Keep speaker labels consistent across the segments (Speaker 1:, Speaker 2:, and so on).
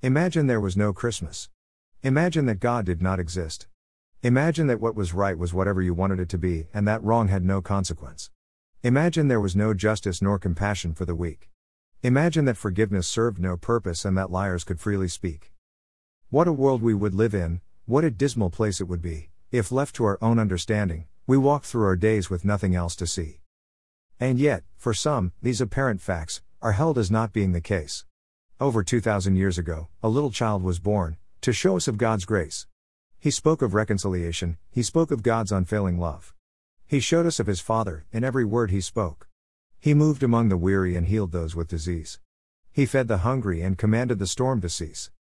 Speaker 1: Imagine there was no Christmas. Imagine that God did not exist. Imagine that what was right was whatever you wanted it to be, and that wrong had no consequence. Imagine there was no justice nor compassion for the weak. Imagine that forgiveness served no purpose and that liars could freely speak. What a world we would live in, what a dismal place it would be, if left to our own understanding, we walk through our days with nothing else to see. And yet, for some, these apparent facts are held as not being the case. Over 2,000 years ago, a little child was born, to show us of God's grace. He spoke of reconciliation, he spoke of God's unfailing love. He showed us of his Father, in every word he spoke. He moved among the weary and healed those with disease. He fed the hungry and commanded the storm to cease.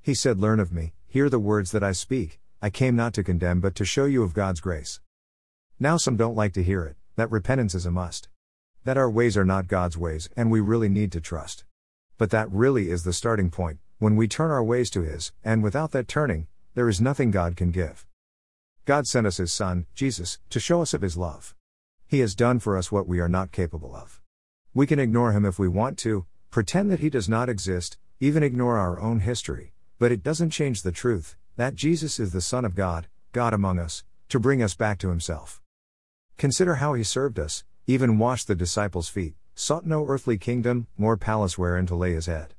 Speaker 1: He said, Learn of me, hear the words that I speak, I came not to condemn but to show you of God's grace. Now some don't like to hear it, that repentance is a must. That our ways are not God's ways and we really need to trust. But that really is the starting point, when we turn our ways to His, and without that turning, there is nothing God can give. God sent us His Son, Jesus, to show us of His love. He has done for us what we are not capable of. We can ignore Him if we want to, pretend that He does not exist, even ignore our own history, but it doesn't change the truth that Jesus is the Son of God, God among us, to bring us back to Himself. Consider how He served us, even washed the disciples' feet, sought no earthly kingdom, nor palace wherein to lay His head.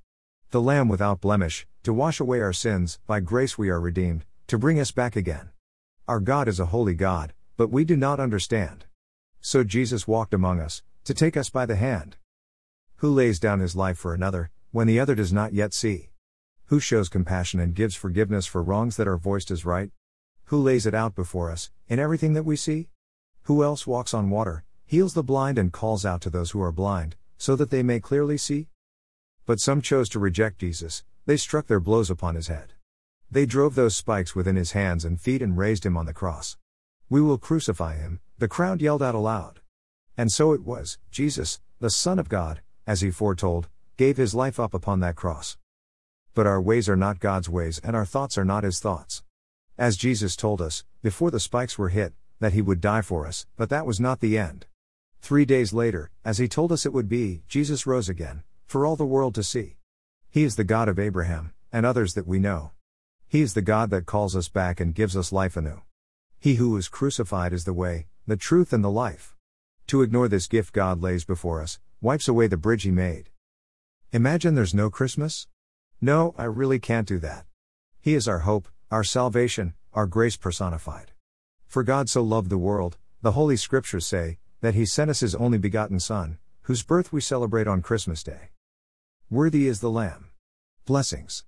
Speaker 1: The Lamb without blemish, to wash away our sins, by grace we are redeemed, to bring us back again. Our God is a holy God, but we do not understand. So Jesus walked among us, to take us by the hand. Who lays down his life for another, when the other does not yet see? Who shows compassion and gives forgiveness for wrongs that are voiced as right? Who lays it out before us, in everything that we see? Who else walks on water, heals the blind, and calls out to those who are blind, so that they may clearly see? But some chose to reject Jesus, they struck their blows upon his head. They drove those spikes within his hands and feet and raised him on the cross. We will crucify him, the crowd yelled out aloud. And so it was, Jesus, the Son of God, as he foretold, gave his life up upon that cross. But our ways are not God's ways and our thoughts are not his thoughts. As Jesus told us, before the spikes were hit, that he would die for us, but that was not the end. Three days later, as he told us it would be, Jesus rose again, for all the world to see. He is the God of Abraham, and others that we know. He is the God that calls us back and gives us life anew. He who was crucified is the way, the truth, and the life. To ignore this gift God lays before us, wipes away the bridge he made. Imagine there's no Christmas? No, I really can't do that. He is our hope, our salvation, our grace personified. For God so loved the world, the Holy Scriptures say, that He sent us His only begotten Son, whose birth we celebrate on Christmas Day. Worthy is the Lamb. Blessings.